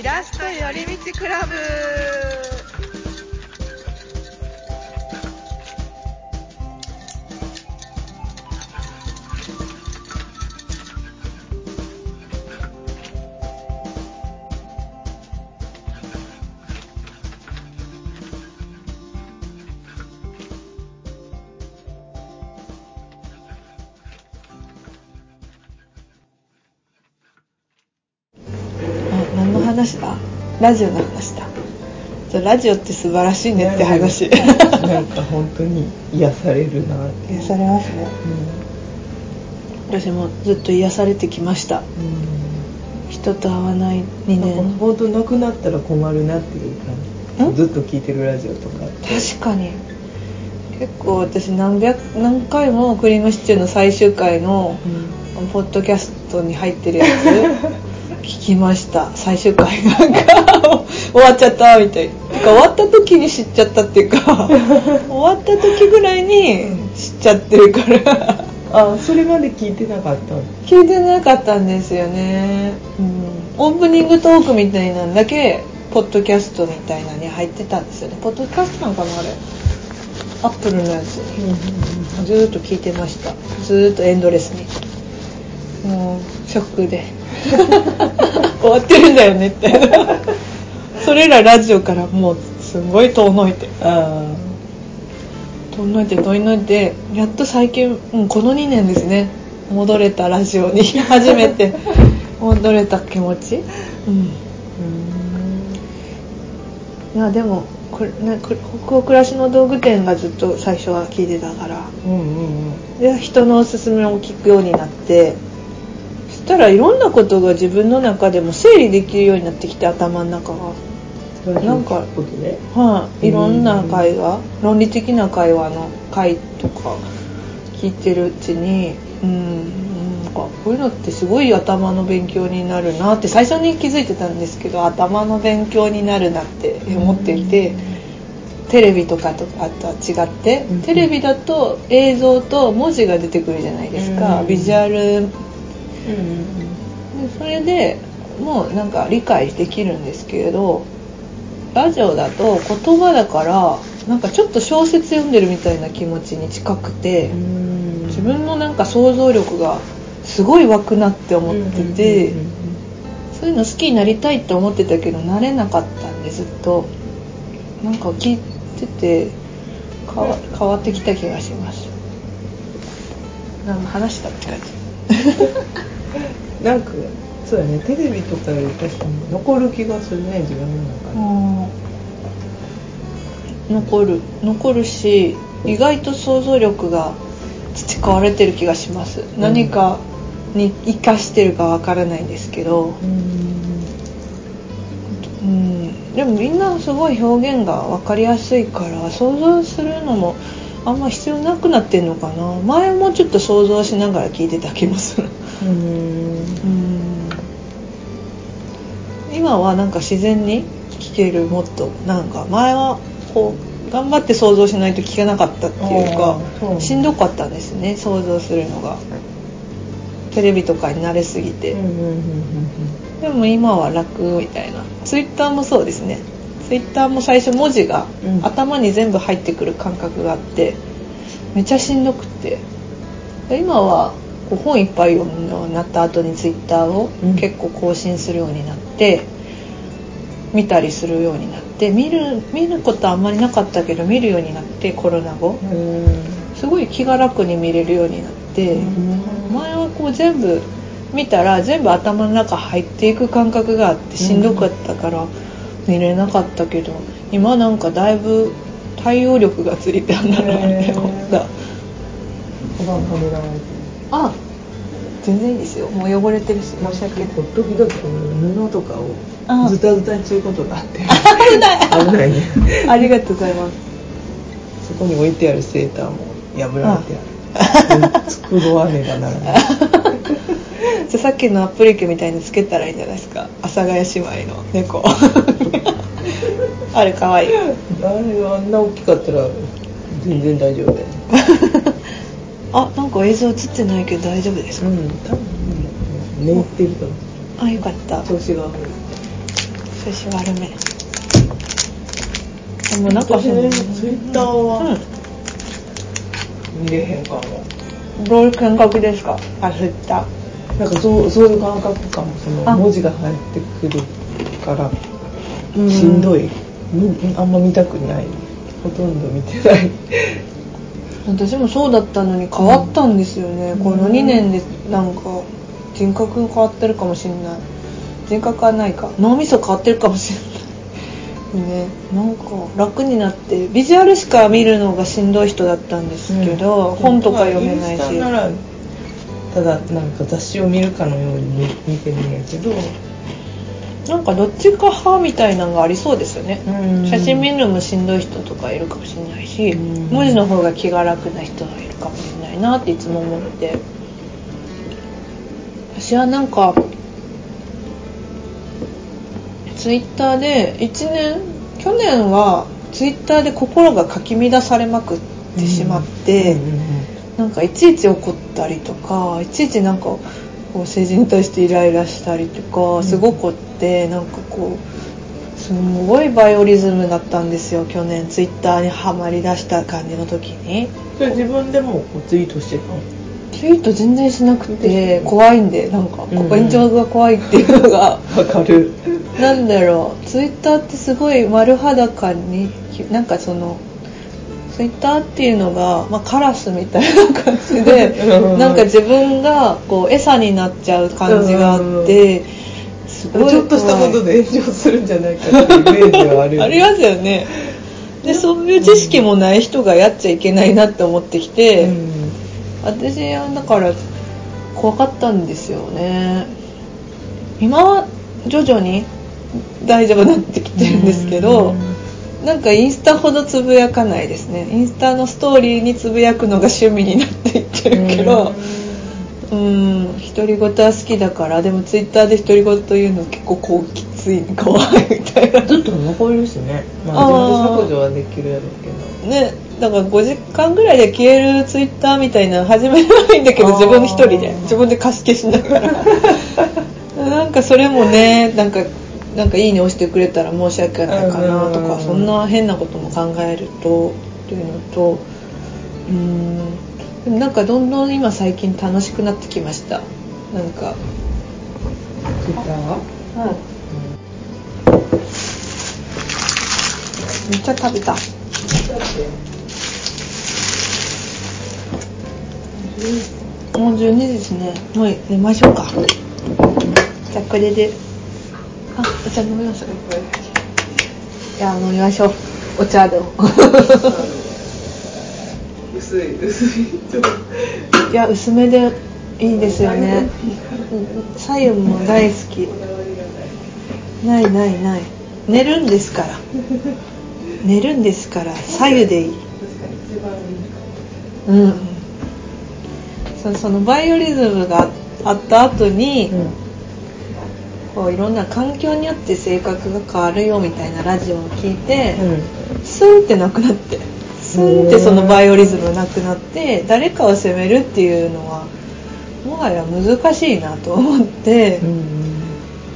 イラスト寄り道クラブ。ラジオの話だじゃあラジオって素晴らしいねって話。なんか本当に癒されるなって。癒されますね。私もずっと癒されてきました。うん。人と会わない2なんか年本当なくなったら困るなっていう感ん？じずっと聞いてるラジオとか確かに。結構私何百何回もクリームシチューの最終回のポッドキャストに入ってるやつ。聞きました。最終回なんか終わっちゃったみたい。てか終わった時に知っちゃったっていうか 終わった時ぐらいに知っちゃってるから。あそれまで聞いてなかった聞いてなかったんですよね、うん、オープニングトークみたいなんだけポッドキャストみたいなのに入ってたんですよね。ポッドキャストなのかなあれ？アップルのやつ。ずーっと聞いてました。ずーっとエンドレスに。もうショックで。終わってるんだよねってそれらラジオからもうすごい遠のいて。あ遠のいて遠のいてやっと最近、うん、この2年ですね。戻れたラジオに。初めて。戻れた気持ち。うん。いやでもこれ、ね、く北欧暮らしの道具店がずっと最初は聞いてたから。うんうんうん。で人のおすすめを聞くようになって。そしたらいろんなことが自分の中でも整理できるようになってきて頭の中が。なんかことではい、いろんな会話論理的な会話の会とか聞いてるうちにうんなんかこういうのってすごい頭の勉強になるなって最初に気づいてたんですけど頭の勉強になるなって思っていてテレビとかとかとは違ってうん。テレビだと映像と文字が出てくるじゃないですかうん。ビジュアル。うんそれでもうなんか理解できるんですけれどラジオだと言葉だからなんかちょっと小説読んでるみたいな気持ちに近くてうん。自分のなんか想像力がすごい湧くなって思っててそういうの好きになりたいって思ってたけどなれなかったんでずっと。なんか聞いてて変わってきた気がします。なんか話したって感じ。う んなんかそうやねテレビとかより確かに残る気がするね自分の中に残る。残るし意外と想像力が培われてる気がします、ん。何かに生かしてるかわからないんですけど、うん、でもみんなすごい表現が分かりやすいから想像するのもあんま必要なくなってんのかな。前もちょっと想像しながら聞いてた気もする。うん。うん今はなんか自然に聞けるもっとなんか前はこう頑張って想像しないと聞けなかったっていうかしんどかったんですね想像するのが。テレビとかに慣れすぎて、でも今は楽みたいな。ツイッターもそうですね。ツイッターも最初文字がうん。頭に全部入ってくる感覚があってめちゃしんどくって。で今は本いっぱい読むようになった後にツイッターをうん。結構更新するようになって、見たりするようになって見る見ることあんまりなかったけど見るようになってコロナ後。うん。すごい気が楽に見れるようになって、前はこう全部見たら全部頭の中入っていく感覚があってしんどかったから見れなかったけど今なんかだいぶ対応力がついてあんだなって思った。あ全然いいですよ。もう汚れてるし申し訳ない。時々布とかあをズタズタにすることがあって。危ない危ないねありがとうございます。そこに置いてあるセーターも破られてある。作わねばならない。じゃあさっきのアップリケみたいにつけたらいいんじゃないですか？阿佐ヶ谷姉妹の猫。あれ可愛いあれがあんな大きかったら全然大丈夫だよ。ね あなんか映像映ってないけど大丈夫ですか、うん多分眠ってると思うあよかった。調子が悪い寿司悪め。でもなんか私ねツイッターはう見れへんかも。んどういう感覚ですか？あツイッター。なんかそうそういう感覚かも。そあ。の文字が入ってくるからうん。しんどい、みあんま見たくない。ほとんど見てない。私もそうだったのに変わったんですよね、この2年でなんか人格変わってるかもしれない人格はないか。脳みそ変わってるかもしれない。ねなんか楽になってビジュアルしか見るのがしんどい人だったんですけど、本とか読めないし。ただなんか雑誌を見るかのように見見てるんやけどなんかどっちか派みたいなのがありそうですよね、うん。写真見るのもしんどい人とかいるかもしれないし、うん。文字の方が気が楽な人がいるかもしれないなっていつも思って。私はなんかツイッターで1年去年はツイッターで心がかき乱されまくってしまって、なんかいちいち怒ったりとかいちいちなんかこう政治に対してイライラしたりとかすごくってなんかこうすごいバイオリズムだったんですよ去年。ツイッターにはまりだした感じの時に。それ自分でもこうツイートしてたの？ツイート全然しなくて怖いんでなんかうん炎上が怖いっていうのが。わかる。なんだろう。ツイッターってすごい丸裸になんかそのツイッターっていうのが、まあ、カラスみたいな感じでうん。なんか自分がこう餌になっちゃう感じがあってすごいちょっとしたことで炎上するんじゃないかっていうイメージはあるよ ありますよね。でそういう知識もない人がやっちゃいけないなって思ってきて、うん私はだから怖かったんですよね。今は徐々に大丈夫になってきてるんですけどなんかインスタほどつぶやかないですね。インスタのストーリーにつぶやくのが趣味になっていってるけどうん。独り言は好きだから。でもツイッターで独り言言うの結構こうきつい怖いみたいな。ずっと残るしね。まああー。自分で削除はできるやろうけど。ねだから5時間ぐらいで消えるツイッターみたいなの始めればいいんだけど自分一人で。自分で貸し消しながら。なんかそれもねなんかなんかいいね押してくれたら申し訳ないかなとうんかそんな変なことも考えるとというのとうん。なんかどんどん今最近楽しくなってきました。なんか。ツイッター？はめっちゃ食べた。もう12時ですね。もう寝ましょうか。じゃあこれで。あお茶飲みましょう。いや飲みましょう。お茶でも。薄い薄い。ちょっと。いや薄めでいいですよね。うん。左右も大好き。ないないない。寝るんですから寝るんですから左右でいい。うん。そそのバイオリズムがあった後に、こういろんな環境によって性格が変わるよみたいなラジオを聞いて、スンってなくなってスンってそのバイオリズムなくなって誰かを責めるっていうのはもはや難しいなと思って、うん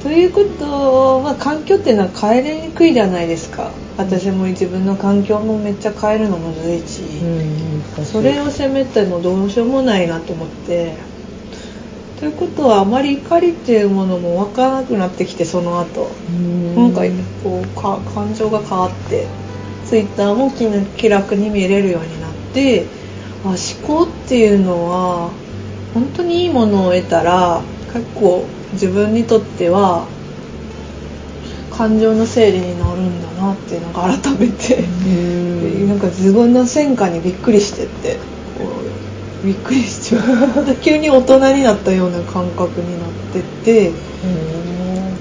ということは環境っていうのは変えれにくいじゃないですか。私も自分の環境もめっちゃ変えるのむずいし、うんそれを責めてもどうしようもないなと思って。ということはあまり怒りっていうものも分からなくなってきてその後。うん。なんかこうか感情が変わってツイッターも気楽に見れるようになってあ思考っていうのは本当にいいものを得たら結構自分にとっては感情の整理になるんだなっていうのが改めて、うん。なんか自分の戦果にびっくりしてってびっくりしちゃう。急に大人になったような感覚になってって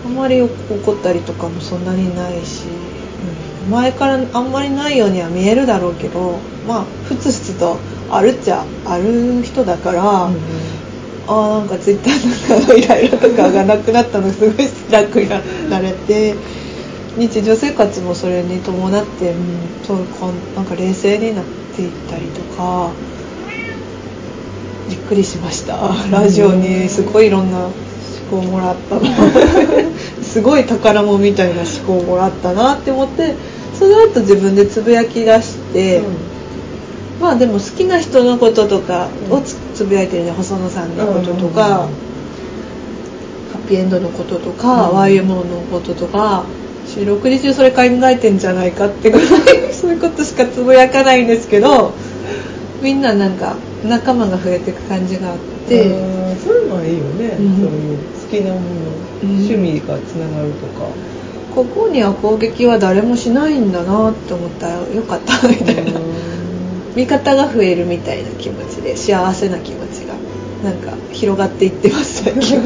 あん。まり怒ったりとかもそんなにないし、前からあんまりないようには見えるだろうけどまあふつふつとあるっちゃある人だから、あーなんかツイッターのイライラとかがなくなったのすごい楽になれて日常生活もそれに伴って、うん、そうこんなんか冷静になっていったりとかびっくりしました。ラジオにすごいいろんな考をもらったの。すごい宝物みたいな思考をもらったなって思ってその後自分でつぶやき出して、まあでも好きな人のこととかをつつぶやいてるね細野さんのこととか、ハッピーエンドのこととか、うん。YMO のこととか四六時中それ考えてんじゃないかってぐらい そういうことしかつぶやかないんですけどみんななんか仲間が増えていく感じがあって、そういうのはいいよね、うん。そういう好きなもの、うん趣味がつながるとか。ここには攻撃は誰もしないんだなって思った。らよかったみたいな。味方が増えるみたいな気持ちで幸せな気持ちがなんか広がっていってます最近。う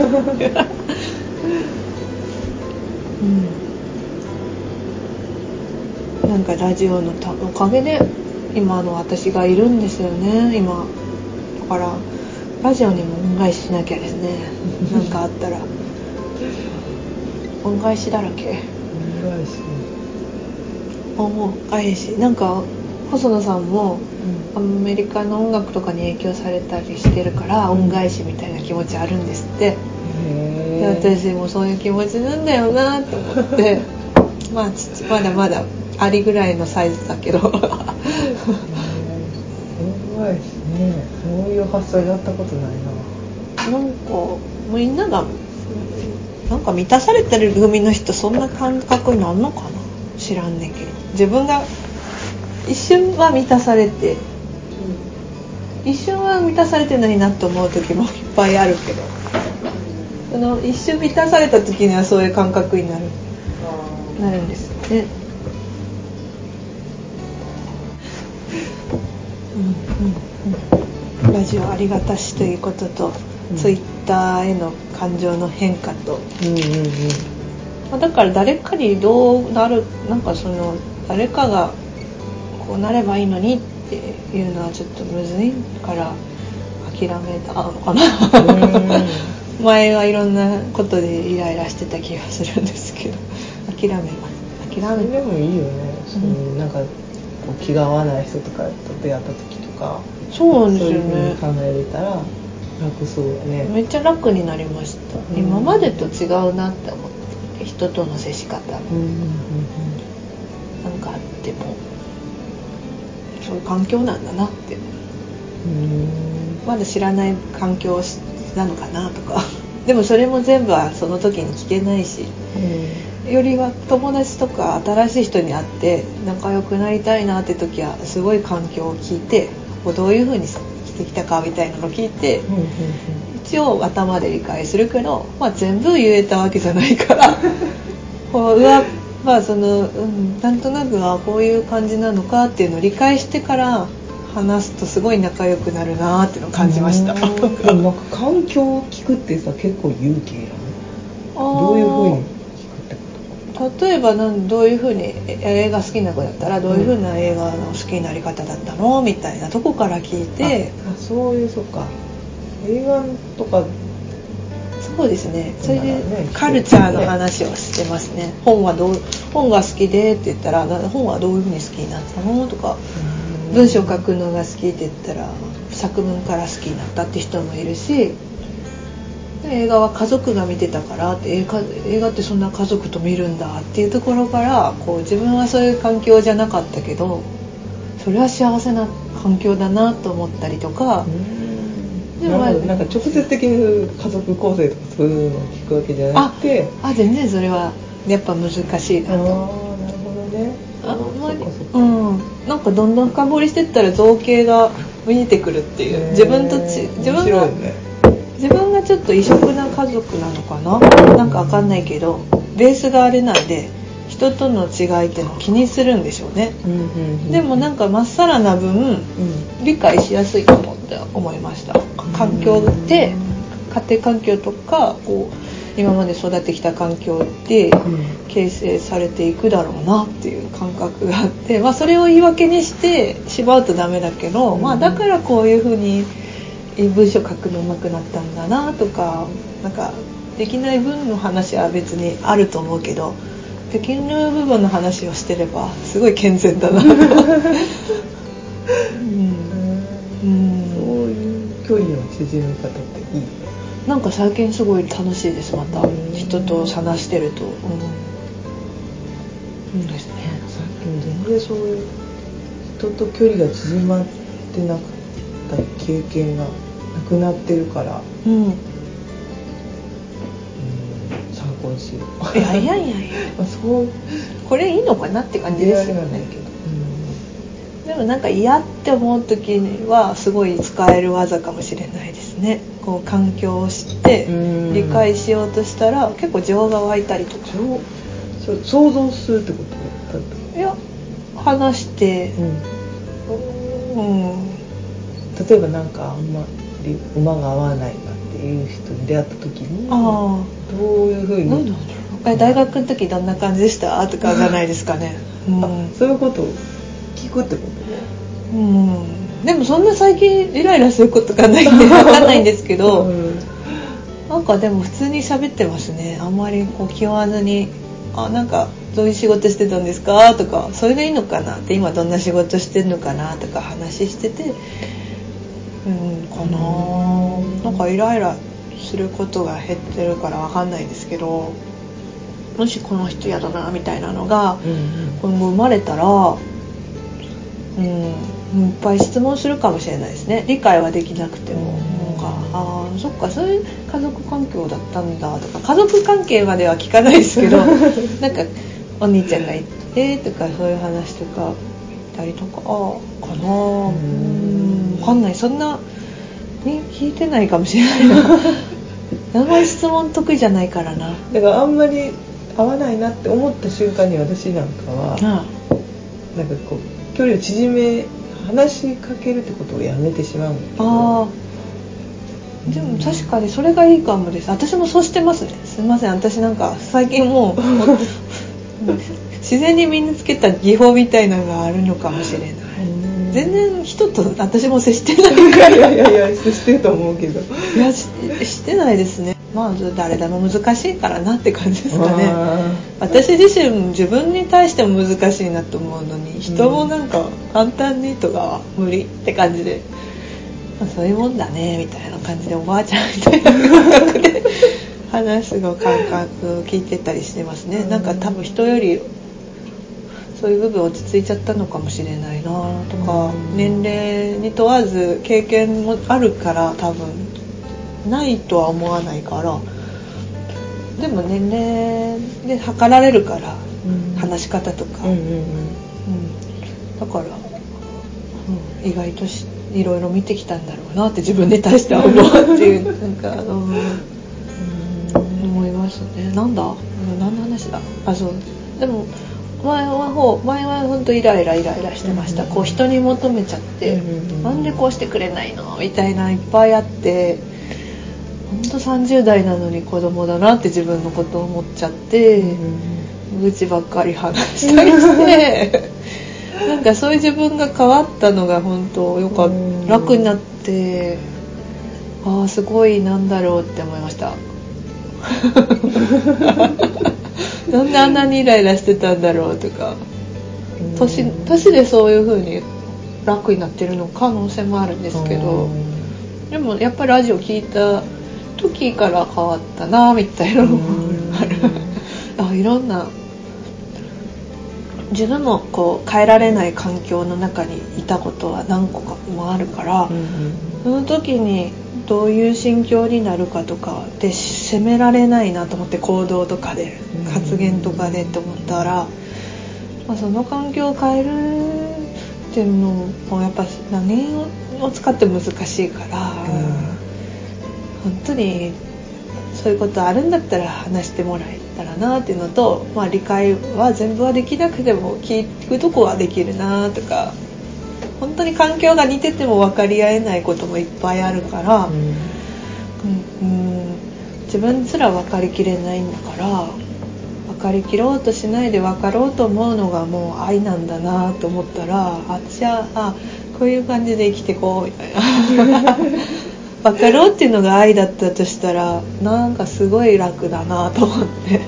ん。なんかラジオのたおかげで今の私がいるんですよね。今だからラジオにも恩返ししなきゃですね。なんかあったら。恩返しだらけ。恩返し。恩返し。なんか細野さんもアメリカの音楽とかに影響されたりしてるから恩返しみたいな気持ちあるんですって、で私もそういう気持ちなんだよなと思って。まあちまだまだありぐらいのサイズだけど。恩返しね。そういう発想やったことないな。なんかみんながなんか満たされてる組の人そんな感覚になんのかな。知らんねんけど。自分が一瞬は満たされて一瞬は満たされてないなと思う時もいっぱいあるけどその一瞬満たされた時にはそういう感覚になる。なるんですよね。うんうんうん、ラジオありがたしということと、うん。ツイッターへの感情の変化と、うんうんうん。まあだから誰かにどうなるなんかその誰かがこうなればいいのにっていうのはちょっとむずいから諦めたのかな。前はいろんなことでイライラしてた気がするんですけど。諦めます。諦めでもいいよね、そういうなんかこう気が合わない人とかと出会った時とか。そうなんですよそういうふうにね考えれたら楽そうやね。めっちゃ楽になりました、うん。今までと違うなって思って。人との接し方。もうんうんうん。なんかあってもそういう環境なんだなって。うんまだ知らない環境なのかなとか。でもそれも全部はその時に聞けないし。よりは友達とか新しい人に会って仲良くなりたいなって時はすごい環境を聞いてこうどういう風にしてきたかみたいなのを聞いて一応頭で理解するけど、まあ、全部言えたわけじゃないから。こううわまあその、うん、なんとなくはこういう感じなのかっていうのを理解してから話すとすごい仲良くなるなっていうのを感じました。なんか環境を聞くってさ結構勇気いらんどういうふうに聞くってこ例えばなんどういうふうにえ映画好きな子だったらどういうふうな映画の好きになり方だったの？みたいなとこから聞いとて。ああそういうそうか。映画とかそうですね。それでカルチャーの話をしてますね。本はどう本が好きでって言ったらな本はどういうふうに好きになったのとか文章書くのが好きって言ったら作文から好きになったって人もいるしで映画は家族が見てたからって映画映画ってそんな家族と見るんだっていうところからこう自分はそういう環境じゃなかったけどそれは幸せな環境だなと思ったりとかでもなんか直接的に家族構成とかそういうのを聞くわけじゃなくてあ全然それはやっぱ難しいなああと。なるほどね。あんまりうん。なんかどんどん深掘りしてったら造形が見えてくるっていう。自分とち自分がね。自分がちょっと異色な家族なのかな？なんかわかんないけどベースがあれなんで人との違いっていうのを気にするんでしょうね。うんうんうんでもなんかまっさらな分うん。理解しやすいかもって思いました環境って家庭環境とかこう今まで育ってきた環境って形成されていくだろうなっていう感覚があって、まあ、それを言い訳にしてしまうとダメだけど、まあ、だからこういうふうに文章書くの上手くなったんだなとかなんかできない分の話は別にあると思うけどできる部分の話をしてればすごい健全だなと。うん。うん距離の縮め方っていい。なんか最近すごい楽しいですまた。うん。人と話してると。うん、うんですね。さっきも全然そういう人と距離が縮まってなかった経験がなくなってるから、うん。うん、参考にしよう。いやいやいやいや。まあそう。これいいのかなって感じ出ですよねでもなんか嫌って思う時にはすごい使える技かもしれないですね。こう環境を知ってうん。理解しようとしたら結構情が湧いたりとか。想像するってことだったいや話して。うん。うん。例えばなんかあんまり馬が合わないなっていう人に出会った時にあどういうふうに？なんだろう。え大学の時どんな感じでした？とかじゃないですかね。うん。あそういうこと？くってこうん。でもそんな最近イライラすることがないんで 分かんないんですけとど、うん。なんかでも普通に喋ってますね。あんまりこう気負わずに「あなんかどういう仕事してたんですか?」とか「それでいいのかな?」って今どんな仕事してんのかな？とか話しててうんかな。なんかイライラすることが減ってるからわかんないですけどもしこの人嫌だなみたいなのがうん。今後生まれたらうん。いっぱい質問するかもしれないですね。理解はできなくても、うん。なんかああそっかそういう家族環境だったんだとか。家族関係までは聞かないですけど なんかお兄ちゃんがいてとかそういう話とかたりとか。あかな。うん。分かんない。そんなに聞いてないかもしれないな。あんまり質問得意じゃないからな。だからあんまり合わないなって思った瞬間に私なんかはあ。なんかこう距離を縮め話しかけるってことをやめてしまうんだけど。ああでも確かにそれがいいかもです。私もそうしてますね。すみません。私なんか最近もう 自然に身につけた技法みたいなのがあるのかもしれない。うん全然人と私も接してないいやいやいやいやしてると思うけど。いやししてないですね。まあ誰でも難しいからなって感じですかね。あ私自身自分に対しても難しいなと思うのに人もなんか簡単にとかは無理って感じで、まあ、そういうもんだねみたいな感じでおばあちゃんみたいな感覚で話すの感覚を聞いてたりしてますね。なんか多分人よりそういう部分落ち着いちゃったのかもしれないなとかうん。年齢に問わず経験もあるから多分ないとは思わないからでも年齢で測られるからうん。話し方とか、だから、うん意外としいろいろ見てきたんだろうなって自分に対しては思うっていうなんか、うん、思いますね。なんだ？うん何の話だ？あそう。でも前はほう前は本当イライライライラしてました、うんこう人に求めちゃって、うんうんうんなんでこうしてくれないの？みたいないっぱいあって本当30代なのに子供だなって自分のことを思っちゃって、愚痴ばっかり話したりして。なんかそういう自分が変わったのが本当よかっうん。た楽になってああすごいなんだろうって思いました なんであんなにイライラしてたんだろうとか。年年でそういう風に楽になってるの可能性もあるんですけど。でもやっぱりラジオ聞いた時から変わったなみたいなのもある。あいろんな。自分もこう変えられない環境の中にいたことは何個かもあるから、その時にどういう心境になるかとかで責められないなと思って行動とかでうん。発言とかでって思ったら、まあ、その環境を変えるっていうのもやっぱ何を使っても難しいから、本当にそういうことあるんだったら話してもらえたらなっていうのと、まあ、理解は全部はできなくても聞くとこはできるなとか本当に環境が似てても分かり合えないこともいっぱいあるから、うんうん自分すら分かりきれないんだから分かりきろうとしないで分かろうと思うのがもう愛なんだなと思ったらあじゃああこういう感じで生きてこう。みたいな分かろうっていうのが愛だったとしたらなんかすごい楽だなと思って。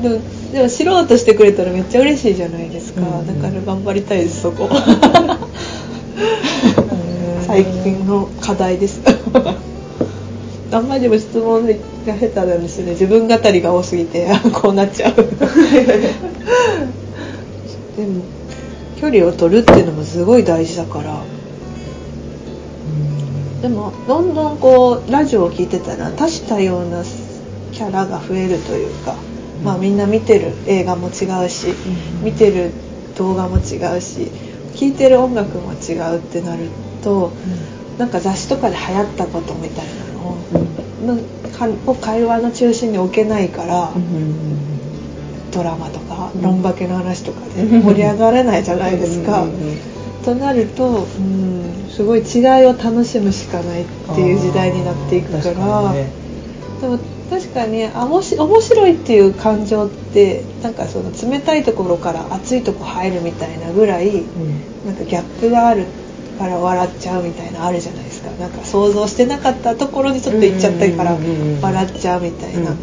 でもでも知ろうとしてくれたらめっちゃ嬉しいじゃないですか、うん。だから頑張りたいですそこ。最近の課題です。あんまりでも質問が下手なんですよね自分語りが多すぎて こうなっちゃう。でも距離を取るっていうのもすごい大事だから。でもどんどんこうラジオを聞いてたら多種多様なキャラが増えるというか、まあみんな見てる映画も違うし、見てる動画も違うし聴いてる音楽も違うってなると、なんか雑誌とかで流行ったことみたいなのを,、を会話の中心に置けないから、ドラマとか論化けの話とかで盛り上がれないじゃないですか。となると、うん、すごい違いを楽しむしかないっていう時代になっていくから、ね、でも確かにあもし面白いっていう感情ってなんかその冷たいところから熱いとこ入るみたいなぐらい、うん、なんかギャップがあるから笑っちゃうみたいなあるじゃないですか。なんか想像してなかったところにちょっと行っちゃったから笑っちゃうみたいな、うん、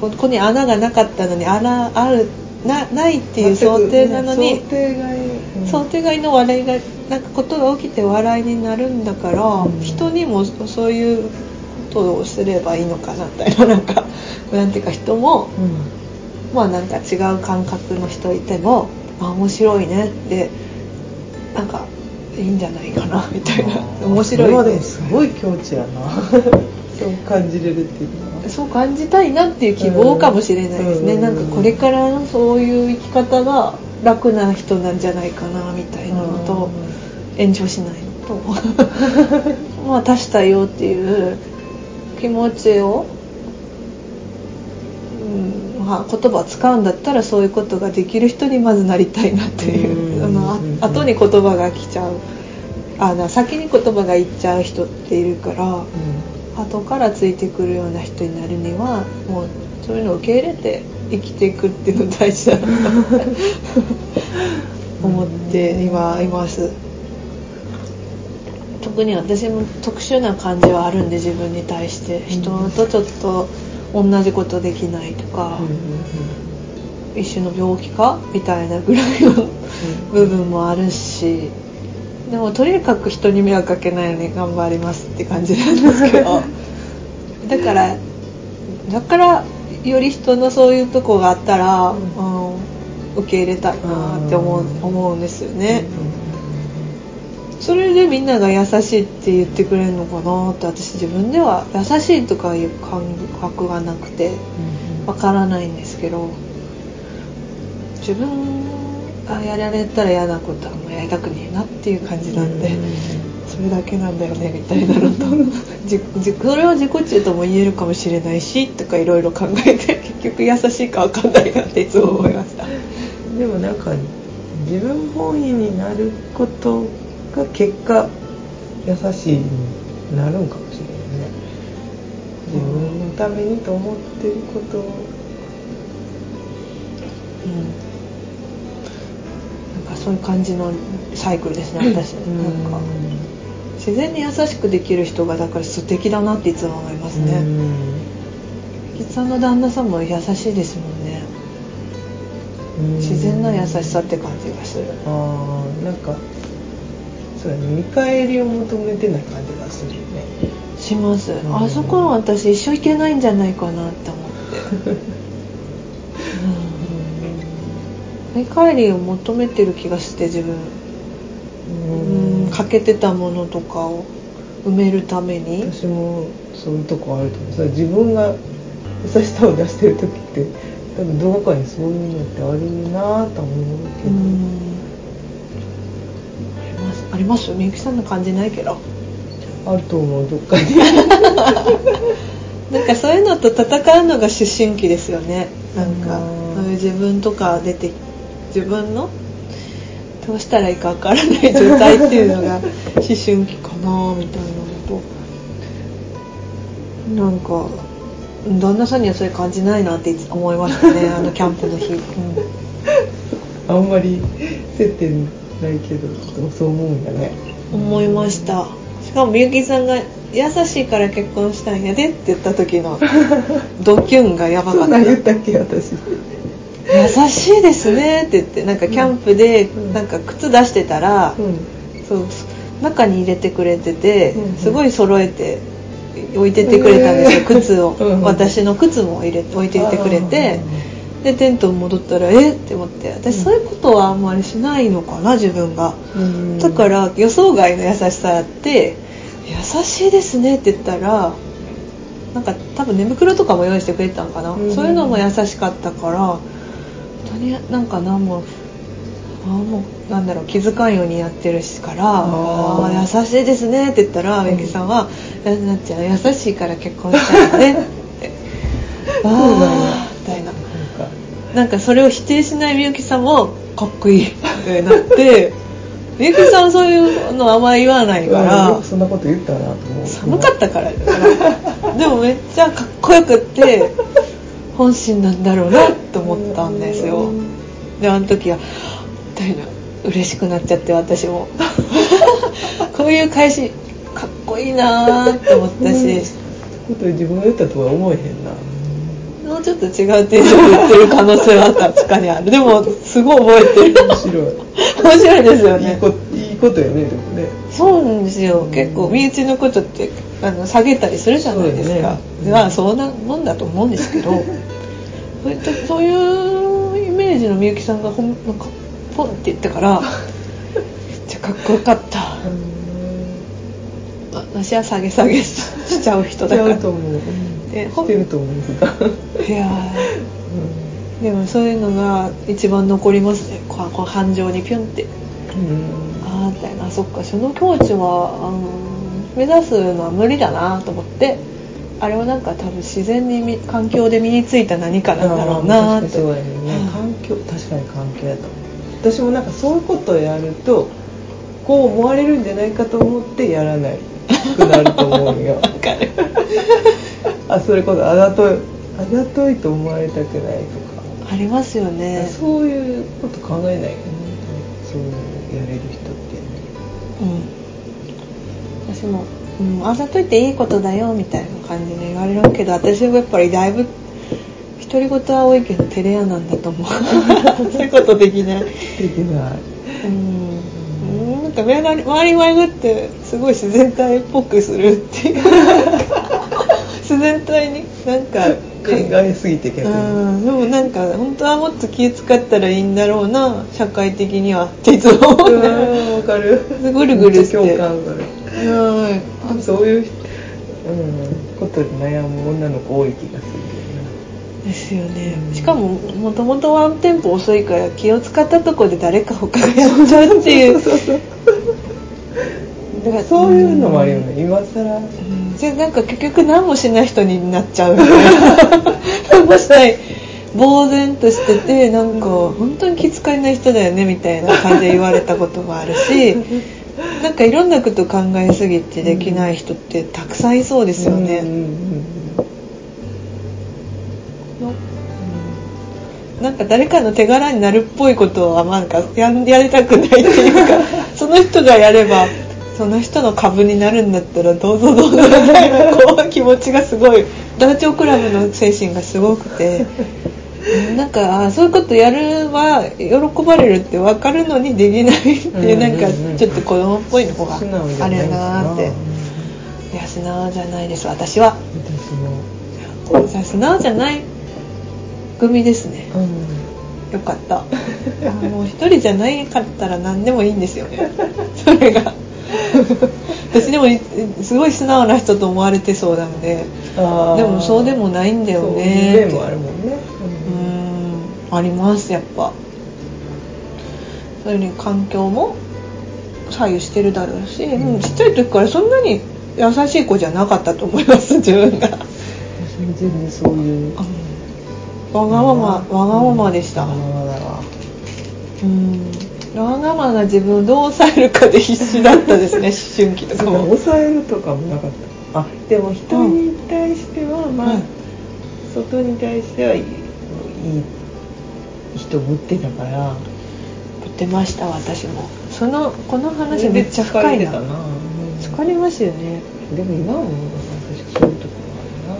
ここに穴がなかったのに穴あるなないっていう想定なのに、想定外、うん、想定外の笑いがなんかことが起きて笑いになるんだから、うん、人にもそういうことをすればいいのかなみたいななんかなんていうか人も、うん、まあなんか違う感覚の人いてもあ面白いねってなんかいいんじゃないかなみたいな。面白い、ね、でもすごい境地やな。そう感じれるっていうのは。そう感じたいなっていう希望かもしれないですね、うん、なんかこれからのそういう生き方が楽な人なんじゃないかなみたいなのと、炎上しないのと。まあ多種多様っていう気持ちを、うんまあ、言葉を使うんだったらそういうことができる人にまずなりたいなっていう、うん、あの後に言葉が来ちゃう。あ先に言葉が言っちゃう人っているから、うん、後からついてくるような人になるにはもうそういうのを受け入れて生きていくっていうの大事だなと 思って今います。特に私も特殊な感じはあるんで自分に対して。人とちょっと同じことできないとか、うん、一種の病気かみたいなぐらいの部分もあるしでもとにかく人に迷惑かけないように頑張りますって感じなんですけど。だからだからより人のそういうとこがあったら、うん、受け入れたいなって思う思うんですよね。それでみんなが優しいって言ってくれるのかなって私自分では優しいとかいう感覚がなくてわからないんですけど自分がやられたら嫌なことはもうやりたくねえなっていう感じなんでそれだけなんだよねみたいなのとそ れは自己中とも言えるかもしれないしとかいろいろ考えて結局優しいかわかんないなっていつも思いました。でもなんか自分本位になることが結果優しいになるんかもしれないね。自分のためにと思ってること。を、うん、なんかそういう感じのサイクルですね 私、なんか。自然に優しくできる人がだから素敵だなっていつも思いますね。吉さんの旦那さんも優しいですもんね。自然な優しさって感じがする。ああなんかそうやね見返りを求めてない感じがするよね。します、うん、あそこの私一生いけないんじゃないかなって思って、うん、見返りを求めてる気がして自分。うん。欠けてたものとかを埋めるために。私もそういうとこあると思う。それ自分が優しさを出してる時って多分どこかにそういうのってあるなと思うけど、あります？みゆきさんの感じないけど。あると思うどっかに。なんかそういうのと戦うのが思春期ですよね。なんかそういう自分とか出て自分のどうしたらいいかわからない状態っていうのが思春期かなみたいなのと。なんか旦那さんにはそういう感じないなって思いましたねあのキャンプの日、うん、あんまり接点ないけどそう思うんだね。思いました。しかもみゆきさんが優しいから結婚したんやでって言った時の ドキュンがやばかった。言ったっけ私。優しいですねって言ってなんかキャンプでなんか靴出してたら、うん、そう中に入れてくれてて、すごい揃えて置いてってくれたんですよ、靴を、私の靴も入れ置いていってくれてでテントに戻ったらえ？っって思って私そういうことはあんまりしないのかな自分が、うん。だから予想外の優しさあって「優しいですね」って言ったらなんか多分寝袋とかも用意してくれてたのかな、うん。そういうのも優しかったからとりあえずなんか何もあーもうなんだろう気遣うようにやってるしから「ああ優しいですね」って言ったらんみゆきさんは「やなっちゃん優しいから結婚したいね」って「あ そうなんなんかそれを否定しないみゆきさんもかっこいい。ってなって。みゆきさんそういうのあんまり言わないかうんよら。く そんなこと言ったなと思う。寒かったから でもめっちゃかっこよくって本心なんだろうなと思ったんですよ。であの時はみたいな。嬉しくなっちゃって私も。こういう返しかっこいいなーって思ったし。こと自分が言ったとは思えへんなもうちょっと違うテンションで言ってる可能性は確かにある。でもすごい覚えてる。面白い。面白いですよね。いいこいいことよねでもね。そうなんですよ。結構身内のことってあの下げたりするじゃないですか。そうだよねまあそうなもんだと思うんですけど そういったそういうイメージのみゆきさんがほんなんかポンって言ったから めっちゃかっこよかった私は下げ下げしちゃう人だから。と思う、うんでしてると思うんですが、いやー。でもそういうのが一番残りますね。こうこう感情にピュンって。うん。ああみたいな。そっかその境地はあの目指すのは無理だなと思って。あれはなんか多分自然にみ環境で身についた何かなんだろうなって。ね、環境確かに環境やと。思う私もなんかそういうことをやるとこう思われるんじゃないかと思ってやらないくなると思うよ。わかる。あそれこそあざといあざといと思われたくないとか、ありますよね。そういうこと考えないよねそうやれる人って。うん。私も、うん、あざといていいことだよみたいな感じで言われるけど私はやっぱりだいぶ独り言は多いけど照れ屋なんだと思う。そういうことできないできないうんか目が周り前ぐってすごい自然体っぽくするっていう。自然体になんか考えすぎて逆に。うん。でもなんか本当はもっと気使ったらいいんだろうな社会的にはっていつも思うね。うんわかる。ぐるぐるして。感する。はい。そういう、うん、ことで悩む女の子多い気がするですよね。しかももともとワンテンポ遅いから気を使ったとこで誰か他がやっちゃうっていう。けどなそういうのもあるよね。今更。うん。じゃあなんか結局何もしない人になっちゃう何もしない。呆然としててなんか本当に気遣いない人だよねみたいな感じで言われたこともあるし。なんかいろんなこと考えすぎてできない人ってたくさんいそうですよね、うんうんうんなんか誰かの手柄になるっぽいことはなんかややりたくないっていうか その人がやればその人の株になるんだったらどうぞどうぞみたいなこう気持ちがすごいダチョウ倶楽部の精神がすごくて。なんかあそういうことやるは喜ばれるって分かるのにできないっていうなんかちょっと子供っぽいの方があれなって。いや素直じゃないです私は。私も。素直じゃない組ですね。うん。よかった。あもう一人じゃないかったら何でもいいんですよね。それが。私でもいすごい素直な人と思われてそうなので。でもそうでもないんだよね。そうもあるもんね。うーん。ありますやっぱ。それに環境も左右してるだろうし、うん。ちっちゃい時からそんなに優しい子じゃなかったと思います自分が、私も全然そういうわがままわがままでした、わがままだわ。うん。わがままな自分をどう抑えるかで必死だったですね 思春期とかも。抑えるとかもなかった。あでも人に対しては、まあ、うん。外に対してはいいいい人ぶってたから。言ってました私も。そのこの話めっちゃ深いな。疲れてたな、疲れますよね。でも今はもう確かそういうところも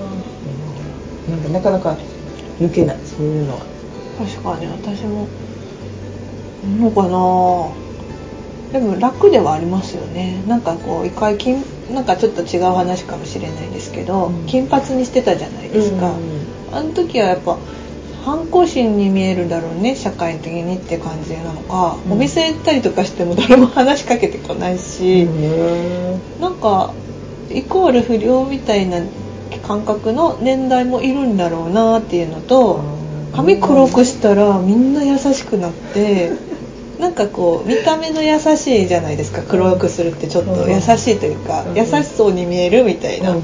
あるな。なんかなかなか抜けない。そういうのは。確かに私も。のかな。でも楽ではありますよね。なんかこう一回金なんかちょっと違う話かもしれないですけど、うん。金髪にしてたじゃないですか、あの時はやっぱ反抗心に見えるだろうね社会的にって感じなのか、うん。お店行ったりとかしても誰も話しかけてこないし、へなんかイコール不良みたいな感覚の年代もいるんだろうなっていうのと髪黒くしたらみんな優しくなって なんかこう見た目の優しいじゃないですか。黒くするってちょっと優しいというかうん。優しそうに見えるみたいな。うん。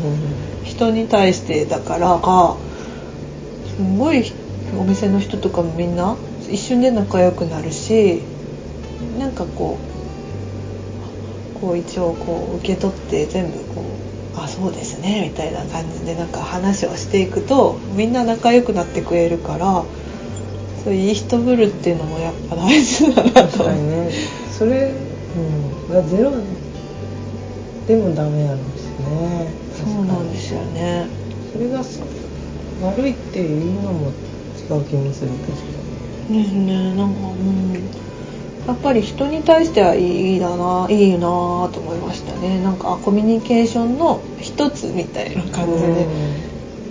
人に対してだからかすごいお店の人とかもみんな一瞬で仲良くなるしなんかこうこう一応こう受け取って全部こうあそうですねみたいな感じでなんか話をしていくとみんな仲良くなってくれるからそういういい人ぶるっていうのもやっぱ大事だな確とかにね。それ、うん、がゼロでもダメなのしね。そうなんですよね。それが悪いっていうのも違う気もする確かですね。なんかうん。やっぱり人に対してはいいだないいなと思いましたね。なんかあコミュニケーションの一つみたいな感じで、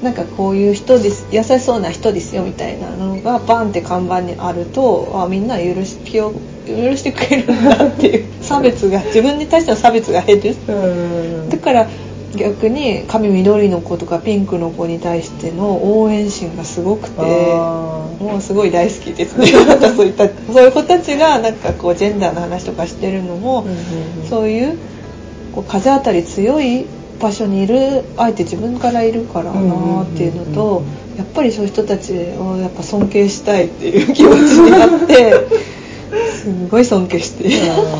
なんかこういう人です優しそうな人ですよみたいなのがバンって看板にあるとあみんな許し気を許してくれるんだっていう。差別が自分に対しての差別が減る。うん。だから逆に髪緑の子とかピンクの子に対しての応援心がすごくてあもうすごい大好きですねそういったそういう子たちがなんかこうジェンダーの話とかしてるのも、ーそういうこう風当たり強い場所にいるあえて自分からいるからなっていうのとやっぱりそういう人たちをやっぱ尊敬したいっていう気持ちになって すんごい尊敬して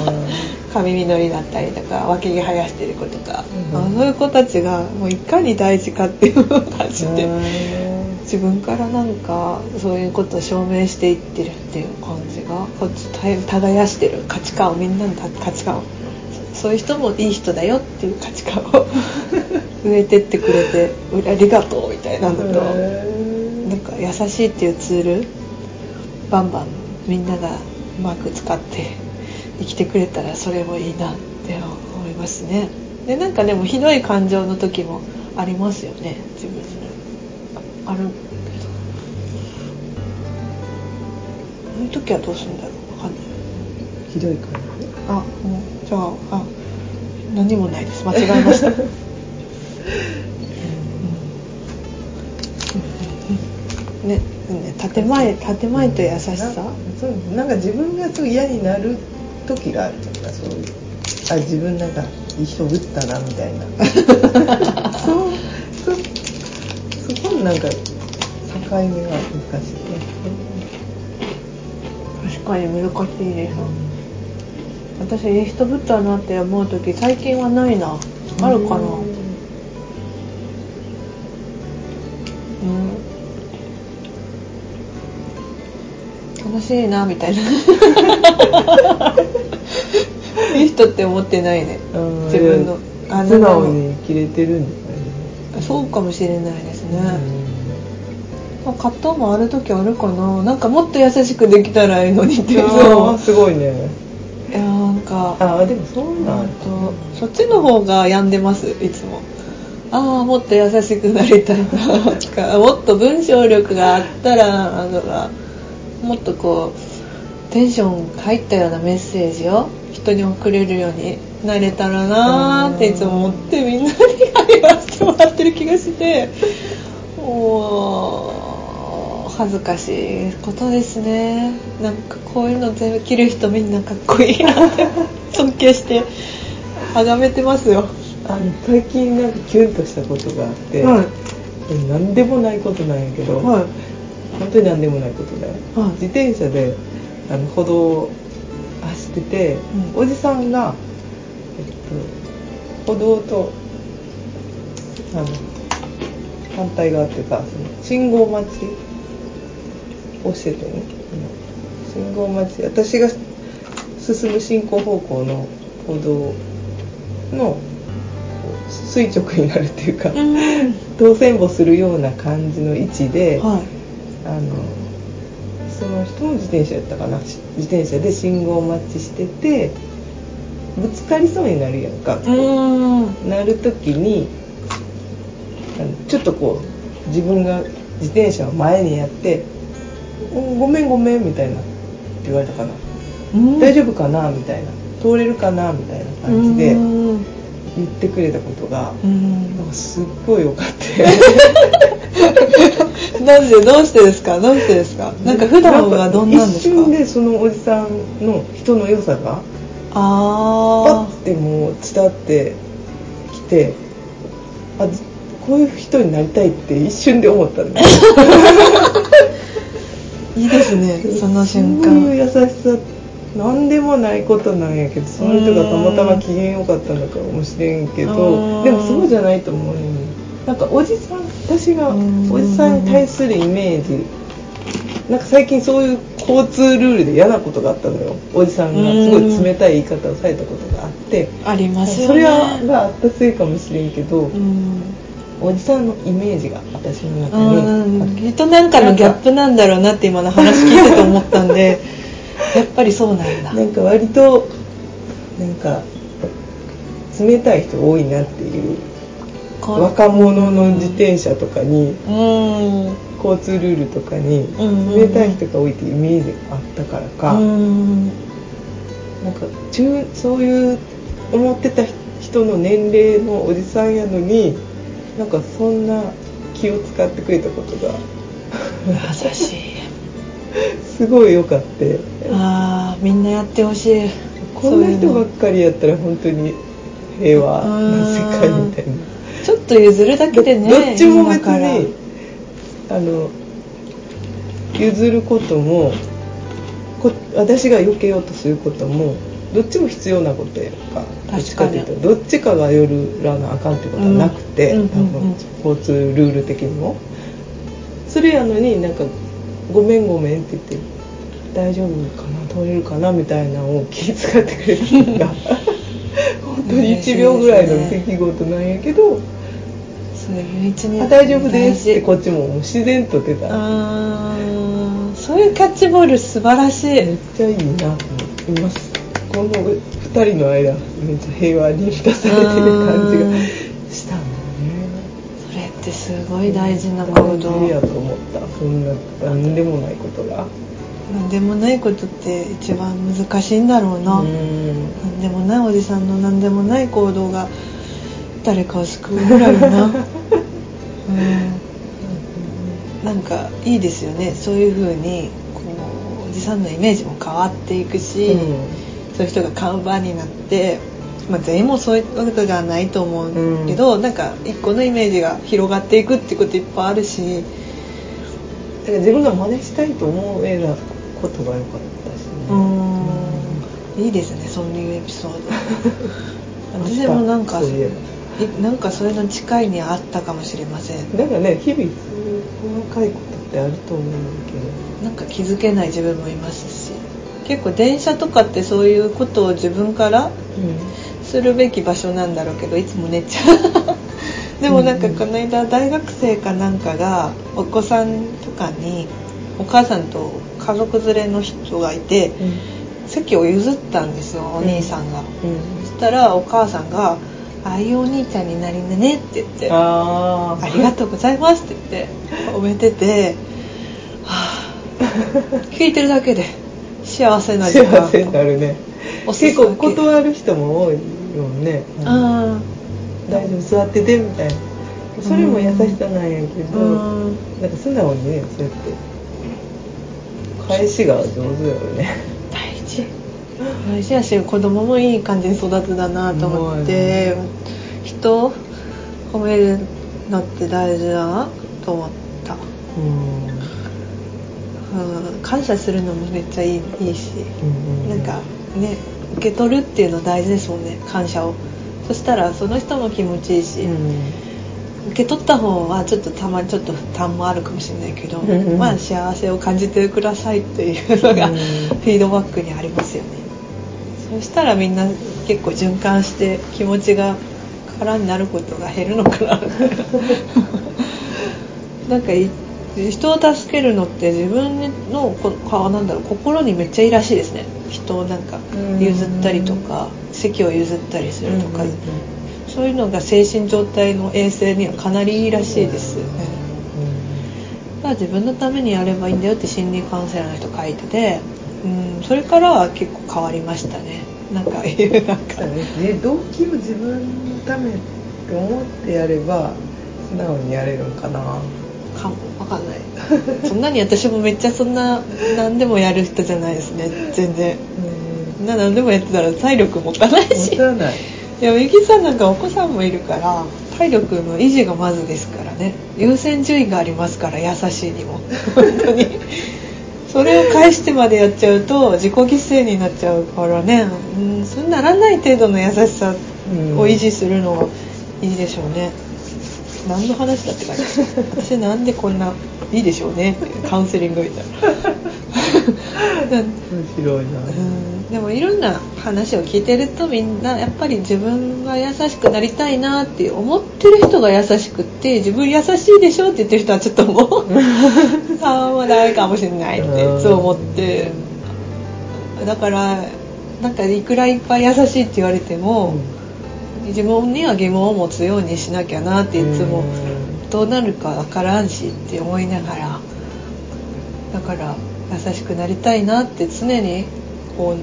髪緑だったりとか脇毛生やしてる子とか、うんあそういう子たちがもういかに大事かっていうのを感じて。自分からなんかそういうことを証明していってるっていう感じがこっち耕してる価値観をみんなの価値観をそそういう人もいい人だよっていう価値観を 植えてってくれてうありがとうみたいなのとなんか優しいっていうツールバンバンみんながうまく使って生きてくれたらそれもいいなって思いますね。でなんかでもひどい感情の時もありますよね自分の。ある。けどそういう時はどうするんだろう？わかんない。ひどい感あもうじゃああ何もないです。間違えました、うんねね建前建前と優しさ？なそうなんか自分がすごい嫌になる時があるとかそういう。あ自分なんかいい人ぶったなみたいな。そうそそこのなんか境目が難しい。ね確かに難しいです私いい人ぶったなって思う時最近はないな。あるかな。うん。楽しいなみたいな。いい人って思ってないね。うん自分の。あ素直に生きれてるんですかねそうかもしれないですね、まあ葛藤もある時あるかな。なんかもっと優しくできたらいいのにっていう。あのーすごいねか。ああでもそういうのあるとそっちの方が病んでますいつも。ああもっと優しくなりたいなとか もっと文章力があったらとかもっとこうテンション入ったようなメッセージを人に送れるようになれたらなーっていつも思ってみんなに励ましてもらってる気がしてもう恥ずかしいことですね。なんかこういうの全部着る人みんなかっこいいなって 尊敬して崇めてますよ。あの最近なんかキュンとしたことがあって、はい。何でもないことなんやけど、はい。本当に何でもないことだよ、はい。自転車であの歩道を走ってて、うん。おじさんが、えっと、歩道とあの反対側っていうかその信号待ちをしててね信号待ち私が進む進行方向の歩道の垂直になるっていうか、うん。当選簿するような感じの位置で、はい。あのその人も自転車やったかな。し自転車で信号待ちしててぶつかりそうになるやんか、うーん。なる時にあのちょっとこう自分が自転車を前にやって「おごめんごめん」みたいなって言われたかな、うん大丈夫かな？みたいな通れるかな？みたいな感じでうん。言ってくれたことがうん。なんかすっごい良かった なんでどうしてですか？どうしてですか？なんか普段はどんなんですか？一瞬でそのおじさんの人の良さがパあッてもう伝わってきてあずこういう人になりたいって一瞬で思ったんだよ。あ いいですね その瞬そういう間優しさなんでもないことなんやけどその人がたまたま機嫌良かったのかもしれんけうどんでもそうじゃないと思うね。なんかおじさん私がうんおじさんに対するイメージ。なんか最近そういう交通ルールで嫌なことがあったのよ。おじさんがすごい冷たい言い方をされたことがあって。ありますよね。それはがあったせいかもしれんけどうんおじさんのイメージが私の中うん。にきっとなんかのギャップなんだろうなって今の話聞いてて思ったんで やっぱりそうなんだ。なんか割となんか冷たい人多いなっていう若者の自転車とかにうん。交通ルールとかにうん冷たい人が多いっていうイメージがあったからか、うん。なんか中そういう思ってた人の年齢のおじさんやのになんかそんな気を使ってくれたことが。優しい。すごい良かって。ああみんなやってほしい。こんな人ばっかりやったら本当に平和な世界みたいな。のちょっと譲るだけでねどっちも別にあの譲ることもこ私が避けようとすることもどっちも必要なことやんか。どっちかっていうとどっちかが寄らなあかんってことはなくて、うん多分交通ルール的にも。それやのになんか「ごめんごめん」って言って「大丈夫かな通れるかな」みたいなのを気遣ってくれるのが 本当に1秒ぐらいの出来事なんやけどそういう一「日あ大丈夫です」ってこっちも自然と出た。あーそういうキャッチボール素晴らしい。めっちゃいいなと思いますこの2人の間めっちゃ平和に満たされてる感じがしたんだよね。それってすごい大事な行大動事やと思った。そんな何でもないことが。なんでもないことって一番難しいんだろうな、うん。なんでもないおじさんのなんでもない行動が誰かを救うぐらいな。うん。なんかいいですよね。そういう風にこうおじさんのイメージも変わっていくし、そういう人が看板になって、まあ、全員もそういうことじゃないと思うけど、なんか一個のイメージが広がっていくってこといっぱいあるしだから自分が真似したいと思えたことが良かったしね。うん。いいですねそういうエピソード。私もなんかそういえいなんかそういうの近いにあったかもしれません。ばなんかね日々細かいことってあると思うんだけど。なんか気づけない自分もいますし結構電車とかってそういうことを自分からするべき場所なんだろうけどいつも寝ちゃうでもなんかこの間大学生かなんかがお子さんとかにお母さんと家族連れの人がいて席を譲ったんですよお兄さんが、そしたらお母さんが「ああいうお兄ちゃんになりなね」って言って「ああありがとうございます」って言って褒めてて、はあ、聞いてるだけで 幸せな時間幸せになるね。結構断る人も多いよね。あ大丈夫座っててみたいな。それも優しさなんやけど、うん。なんか素直にねそうやって。返しが上手だよね。大事。大事やし子供もいい感じに育つだなと思って、人を褒めるのって大事だなと思った、うん、感謝するのもめっちゃいいいいし、うんなんかね受け取るっていうの大事ですもんね感謝を。そしたらその人も気持ちいいし、受け取った方はちょっとたまにちょっと負担もあるかもしれないけど、うんうん。まあ幸せを感じてくださいっていうのが、うん。フィードバックにありますよね。そしたらみんな結構循環して気持ちが空になることが減るのかな。なんかい人を助けるのって自分のこかなんだろう心にめっちゃいいらしいですね。人をなんかうん。譲ったりとか席を譲ったりするとか、そういうのが精神状態の衛生にはかなりいいらしいです。だから自分のためにやればいいんだよって心理カウンセラーの人書いてて、うん、それからは結構変わりましたね。なんかいうなんか。ねで動機を自分のためって思ってやれば素直にやれるんかなかんない。そんなに私もめっちゃそんな何でもやる人じゃないですね。全然。そんな何でもやってたら体力持たないし。持たない。いやゆきさんなんかお子さんもいるから体力の維持がまずですからね。優先順位がありますから優しいにも。本当に。それを返してまでやっちゃうと自己犠牲になっちゃうからね、うん、そうならない程度の優しさを維持するのがいいでしょうね、何の話だって感じ。私なんでこんないいでしょうねってカウンセリングみたいな。面白いな、うん。でもいろんな話を聞いてるとみんなやっぱり自分が優しくなりたいなって思ってる人が優しくって自分優しいでしょって言ってる人はちょっともう ああもうダメかもしれないってそう思って。だからなんかいくらいっぱい優しいって言われても自分には疑問を持つようにしなきゃなっていつもどうなるかわからんしって思いながらだから優しくなりたいなって常にこ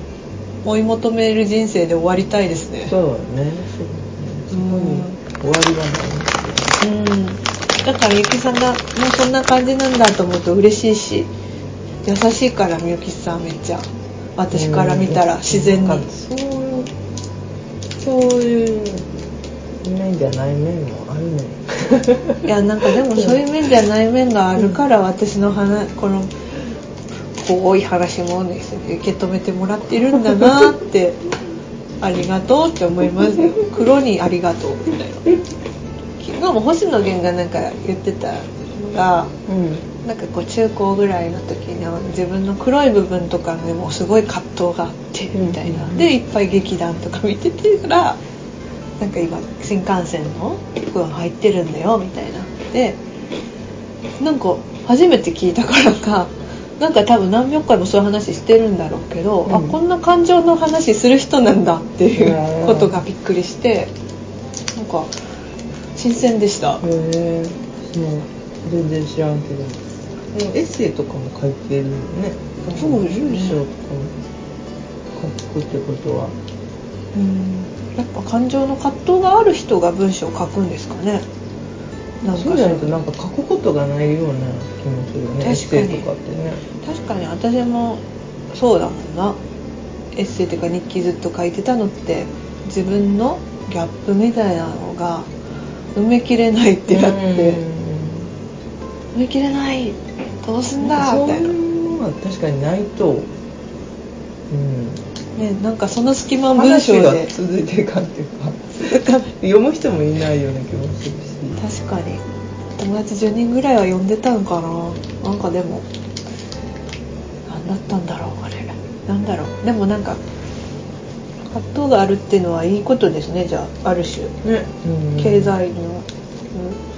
う追い求める人生で終わりたいですね。そうだね。そうだね終わりがないう。ん。だからゆきさんがもうそんな感じなんだと思うと嬉しいし優しいからみゆきさんめっちゃ。私から見たら自然に。なんかそうそういう面じゃない面もあるねいやなんかでもそういう面じゃない面があるから私の話このこうい話もね受け止めてもらってるんだなってありがとうって思いますよ。黒にありがとうみたいな。昨日も星野源がなんか言ってたのがうんなんかこう中高ぐらいの時の自分の黒い部分とかでもすごい葛藤があってみたいな、うん。でいっぱい劇団とか見ててからなんか今新幹線の服が入ってるんだよみたいな。でなんか初めて聞いたからか なんか多分何百回もそういう話してるんだろうけど、うん。あこんな感情の話する人なんだっていうことがびっくりしてなんか新鮮でした。へえもう全然知らんけどもうエッセイとかも書いてるよね。そうですね文章とかも書くってことは。うん。やっぱ感情の葛藤がある人が文章を書くんですかね。なんか。そうじゃないとなんか書くことがないような気もするよね。エッ確かに。セイとかってね。確かに私もそうだもんな。エッセイとか日記ずっと書いてたのって自分のギャップみたいなのが埋めきれないってなって。埋めきれない。どうすんだみたいな。いうのは確かにないとうん。ねなんかその隙間を文章で。続いていかんっていうか 読む人もいないような気もするし。確かに。友達10人ぐらいは読んでたんかな。なんかでも何だったんだろうあれ。なんだろう。でもなんか葛藤があるっていうのはいいことですねじゃあある種。ね、うん経済の、うん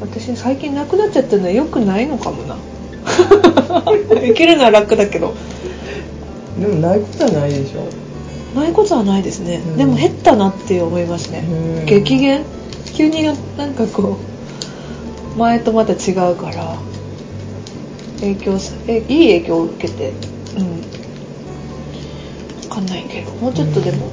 私最近なくなっちゃったのは良くないのかもな。生きるのは楽だけど。でもないことはないでしょ。ないことはないですね、うん。でも減ったなって思いますね、うん。激減？急になんかこう前とまた違うから影響さえいい影響を受けて。うん。分かんないけど。もうちょっとでも、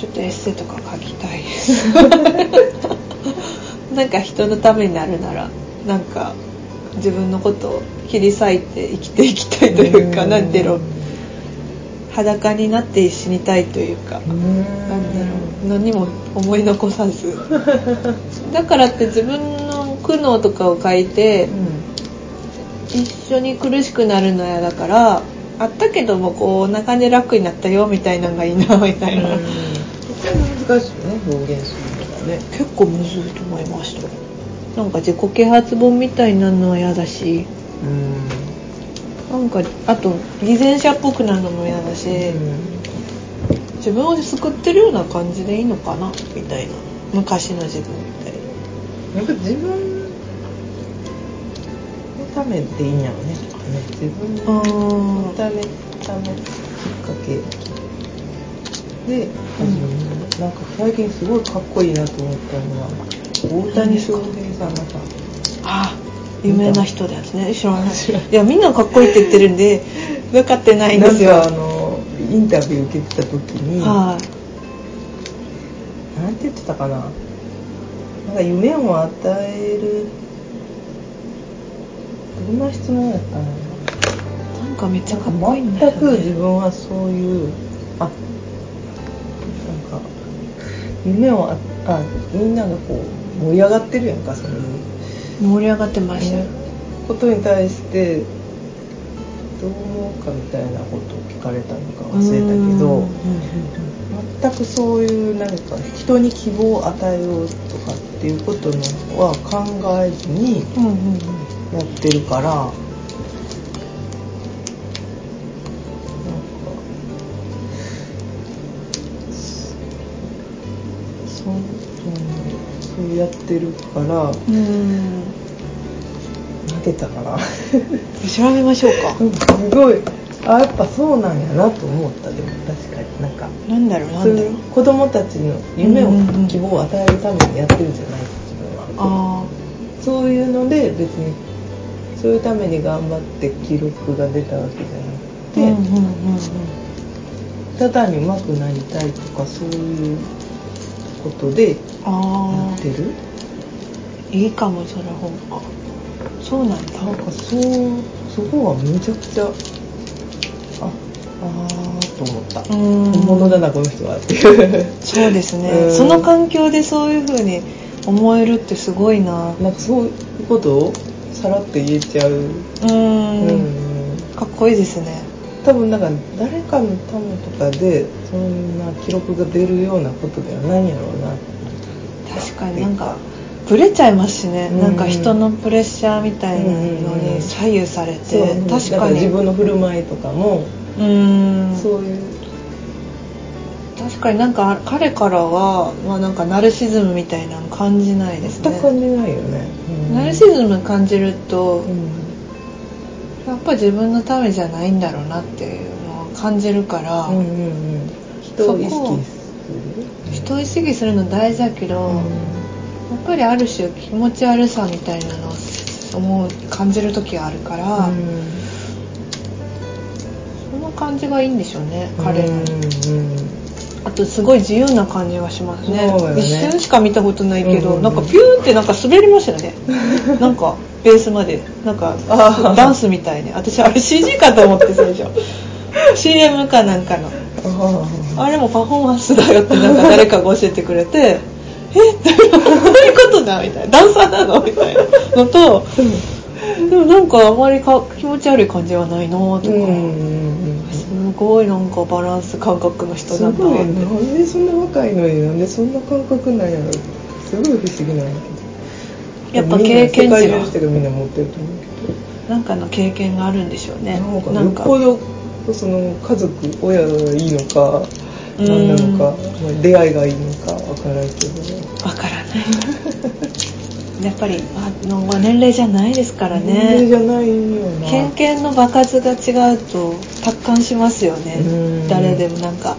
ちょっとエッセイとか書きたいです。なんか人のためになるならなんか自分のことを切り裂いて生きていきたいというか、うん。なんていうの？裸になって死にたいというか、うん。なんだろう何も思い残さず。だからって自分の苦悩とかを書いて一緒に苦しくなるのやだからあったけどもこうお腹で楽になったよみたいなのがいいなみたいな、うん難しいよね表現するのがね。結構むずいと思いました。なんか自己啓発本みたいになるのは嫌だし。なんかあと偽善者っぽくなるのも嫌だし、自分を救ってるような感じでいいのかな？みたいな。昔の自分みたいな。やっぱ自分のためでいいんやろねとかね。自分のあためためかけ。で始める、なんか最近すごいかっこいいなと思ったのは大谷翔平さんがさあ有名な人ですね。知らないいやみんなかっこいいって言ってるんで分かってないんですよ。なんかあのインタビュー受けてた時に、はい。なんて言ってたかな。なんか夢を与えるどんな質問やったのなんかめっちゃかっこいいんだよ、ね、全く自分はそういうあ夢をああみんながこう盛り上がってるやんかその盛り上がってました。よ、ことに対してどう思うかみたいなことを聞かれたのか忘れたけど全くそういうなんか人に希望を与えようとかっていうことのは考えずにやってるからやってるからうん。負けたかな。調べましょうか。すごい。あやっぱそうなんやなと思ったでも確かに。なんかなんだろうなんだろう子供たちの夢を、希望を与えるためにやってるんじゃない自分は。あそういうので別にそういうために頑張って記録が出たわけじゃなくて、あうんうんうんうん。ただに上手くなりたいとかそういうことでやあってる？あいいかもその方がそうなんだ。なんかそうそこはめちゃくちゃああーと思った。うん。本物だなこの人はっていう。そうですね、うん。その環境でそういう風に思えるってすごいな。なんかそういうことをさらって言えちゃう、ううん。かっこいいですね。多分なんか誰かのためとかでそんな記録が出るようなことではないんやろうな。確かになんかブレちゃいますしね、うん。なんか人のプレッシャーみたいなのに左右されて、そう確だからに自分の振る舞いとかも、うん。そういう。確かになんか彼からは、まあ、なんかナルシズムみたいなの感じないですね。全く感じないよね、うん。ナルシズム感じると、うん。やっぱり自分のためじゃないんだろうなっていうのを感じるから、うんうんうん。人を意識する？人を意識するの大事だけど、やっぱりある種気持ち悪さみたいなのを思う感じる時があるから、その感じがいいんでしょうね彼の、うんうん。あとすごい自由な感じがしますね。ね。一瞬しか見たことないけど、うんなんかピューってなんか滑りましたよね。なんかベースまで。なんかダンスみたいに私あれ CG かと思って最初。CM かなんかのああれもパフォーマンスだよってなんか誰かが教えてくれて え？っ てどういうことだ？みたいな。ダンサーなの？みたいなのとでもなんかあまりか気持ち悪い感じはないなとか、うんうんうんすごいなんかバランス感覚の人すなんだなってなんでそんな若いのになんでそんな感覚なんやろすごい不思議なんやけど。やっぱ経験値が。みんな世界中の人がみんな持ってると思うけど。なんかの経験があるんでしょうね。なんかなんか。よっぽどその家族親がいいのかうん。何なのか、まあ、出会いがいいのかわからんけど。わからない。やっぱりあのまあ年齢じゃないですから年齢ねじゃないよな。経験の場数が違うと達観しますよね。うん。誰でもなんか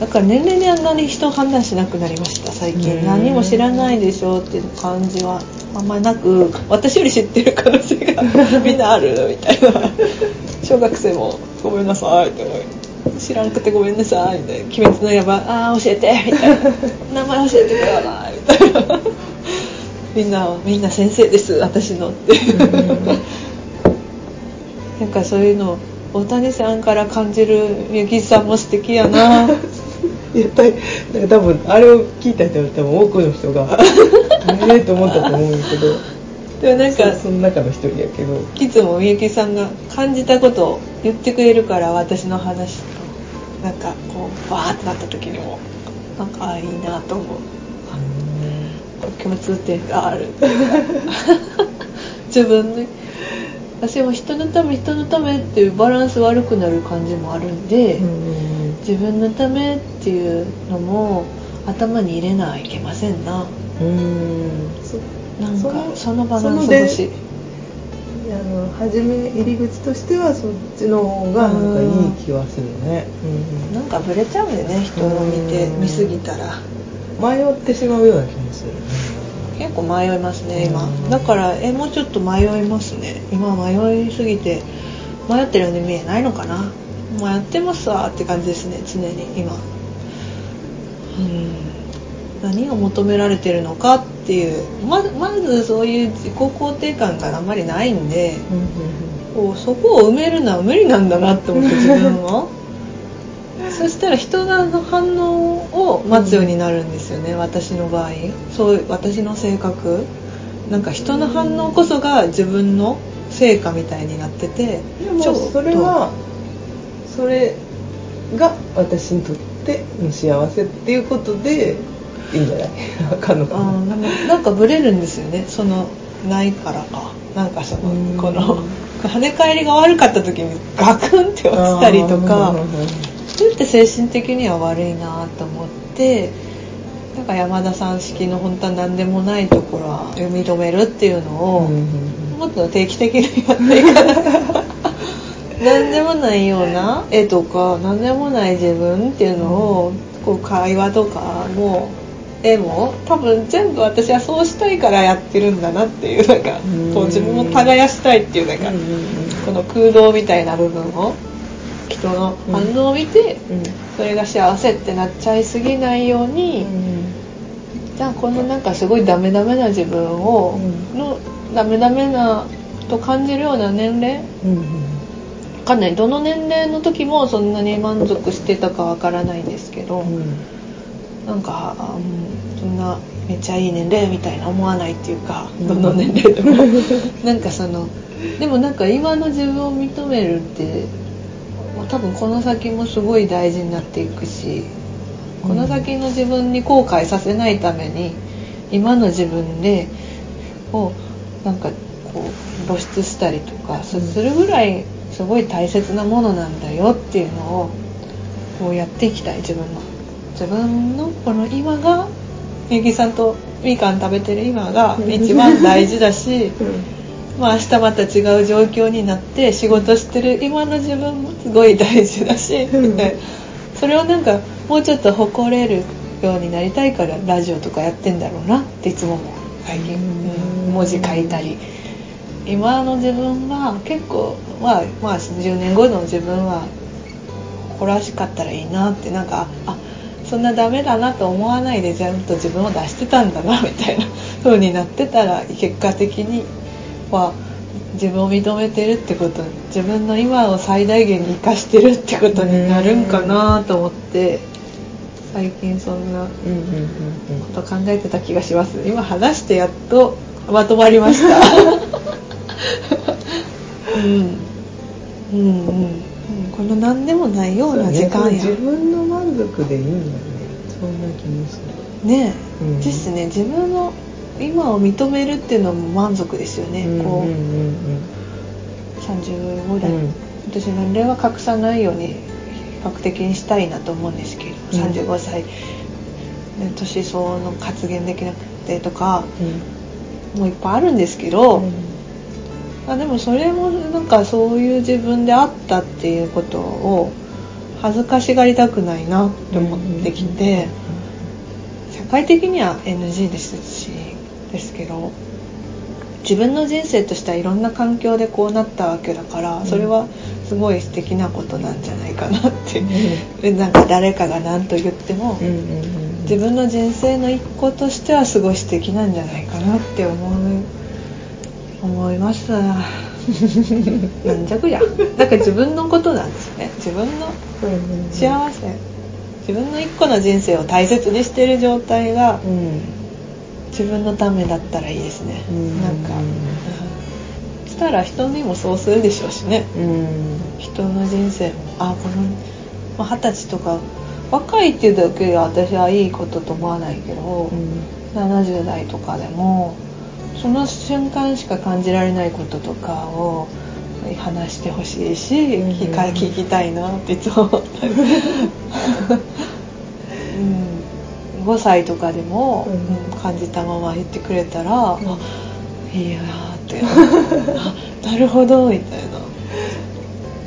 だから年齢にあんなに人を判断しなくなりました最うん。近何も知らないでしょっていう感じはあんまなく私より知ってる可能性がみんなあるみたいな。小学生も「ごめんなさい」って思う。知らなくてごめんなさいみたいな「鬼滅の刃」ああ教えてみたいな。名前教えてくれないみたいな。みんなみんな先生です私のって。なんかそういうのを大谷さんから感じるみゆきさんも素敵やなやっぱりなんか多分あれを聞いた人は多分多くの人が ええと思ったと思うんだけど。でもなんかそその中の一人やけど。いつもみゆきさんが感じたことを言ってくれるから私の話と。なんかこうバーってなった時にもなんかああいいなと思う。共通点がある。自分ね。私も人のため人のためっていうバランス悪くなる感じもあるんで、うん自分のためっていうのも頭に入れないけませんな。うん。そなんかそのそのバランス欲しい。やの初め入り口としてはそっちの方がなんかいい気はするね、うん。なんかブレちゃうんでね人を見てうん。見すぎたら。迷ってしまうような気もするね。結構迷いますね今。うん。だからえもうちょっと迷いますね。今迷いすぎて迷ってるように見えないのかな迷ってますわって感じですね常に今。うん。何を求められてるのかっていう。ままずそういう自己肯定感があんまりないんでこうそこを埋めるのは無理なんだなって思って 自分を。そしたら人の反応を待つようになるんですよね、私の場合。そう私の性格。なんか人の反応こそが自分の成果みたいになっててでもそれはそれが私にとっての幸せっていうことでいいんじゃない？わかんのかな、うんでもなんかブレるんですよね。そのないからか。なんかそのうん。この跳ね返りが悪かった時にガクンって落ちたりとか。それって精神的には悪いなと思ってなんか山田さん式の本当は何でもないところは認めるっていうのを、もっと定期的にやっていかない何でもないような絵とか何でもない自分っていうのをこう会話とかも絵も多分全部私はそうしたいからやってるんだなっていうなん。かこう自分を耕したいっていうなんかこの空洞みたいな部分を人の反応を見てうん。それが幸せってなっちゃいすぎないように、じゃあこのなんかすごいダメダメな自分を、うん。のダメダメなと感じるような年齢かんない。どの年齢の時もそんなに満足してたかわからないんですけど、うん。なんか、あうんそんなめっちゃいい年齢みたいな思わないっていうか、うん。どの年齢でも。なんかそのでもなんか今の自分を認めるってまあ多分この先もすごい大事になっていくしこの先の自分に後悔させないために今の自分でをなんかこう露出したりとかすするぐらいすごい大切なものなんだよっていうのをこうやっていきたい自分の。自分のこの今がみゆきさんとみかん食べてる今が一番大事だし まあ明日また違う状況になって仕事してる今の自分もすごい大事だし、うん。それをなんかもうちょっと誇れるようになりたいからラジオとかやってんだろうなっていつも思う。最近、うんうん。文字書いたり今の自分が結構まあまあ10年後の自分は誇らしかったらいいなってなんかあそんなダメだなと思わないでちゃんと自分を出してたんだなみたいな風になってたら結果的には自分を認めてるってこと自分の今を最大限に生かしてるってことになるんかなと思って最近そんなこと考えてた気がします。今話してやっとまとまりました。うん。うんこの何でもないような時間や。自分の満足でいいんだよね。そんな気もするねえ、うん。ですね。自分の今を認めるっていうのも満足ですよね、こううんうん。う。ん35代、うん。私年齢は隠さないように比較的にしたいなと思うんですけど、うん。35歳。ね年相応の発言できなくてとかうん。もういっぱいあるんですけど、うんあでもそれもなんかそういう自分であったっていうことを恥ずかしがりたくないなって思ってきて、社会的には NG ですしですけど自分の人生としてはいろんな環境でこうなったわけだから、うん。それはすごい素敵なことなんじゃないかなって、うなんか誰かが何と言っても、自分の人生の一個としてはすごい素敵なんじゃないかなって思う思います。なんじゃこりゃだから自分のことなんですよね。自分のうん。うん。幸せ。自分の一個の人生を大切にしてる状態がうん自分のためだったらいいですね、うん。なんか、うんしたら人にもそうするでしょうしね。うん。人の人生も。あこのまあ二十、歳とか若いっていうだけで私はいいことと思わないけど、70代とかでもその瞬間しか感じられないこととかを話してほしいし、うん聞きたいなっていつも思ったり、うん、5歳とかでも、うんうん。感じたまま言ってくれたら、あいいやーっって。あなるほどみたい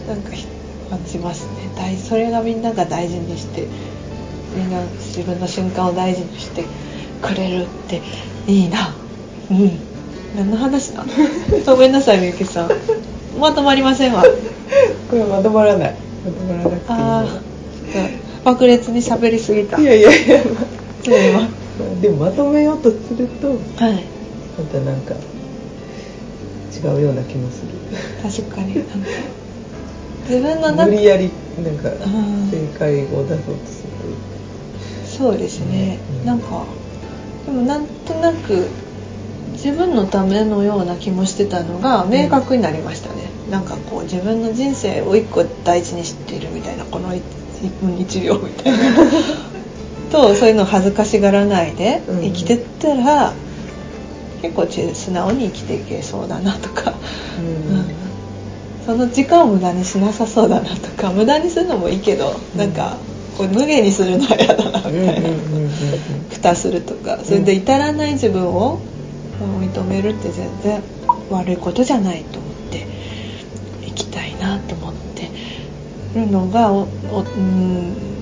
な。なんかひ感じますね。大それがみんなが大事にしてみんな自分の瞬間を大事にしてくれるっていいな。うん何の話なごめんなさいみゆきさん。まとまりませんわ。これまとまらない。まとまらなくていいああ爆裂に喋りすぎた。いやいやいや、まあでもまとめようとするとはい。またなんか違うような気もする。確かに。自分の中無理やりなんかうん正解を出そうとする。そうですね、うん。なんかでもなんとなく自分のためのような気もしてたのが明確になりましたね、なんかこう自分の人生を一個大事にしているみたいなこの1分1秒みたいな。とそういうのを恥ずかしがらないでうん。生きてったら、結構ち素直に生きていけそうだなとか、うん。うん。その時間を無駄にしなさそうだなとか。無駄にするのもいいけど、うん。なんかこう無限にするのは嫌だなみたいな、うんうんうんうん。蓋するとか。それで至らない自分を認めるって全然悪いことじゃないと思って生きたいなと思ってるのがおおうん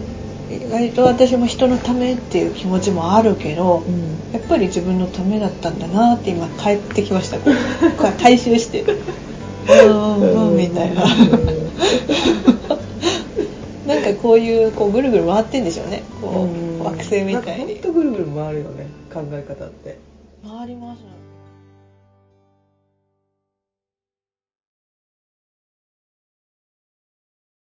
意外と私も人のためっていう気持ちもあるけど、うん。やっぱり自分のためだったんだなって今帰ってきました。こ うこう回収して。うん。うんうんみたいな。なんかこういうこうぐるぐる回ってんでしょうね。こう惑星みたいに。ほんとぐるぐる回るよね考え方って回りますね。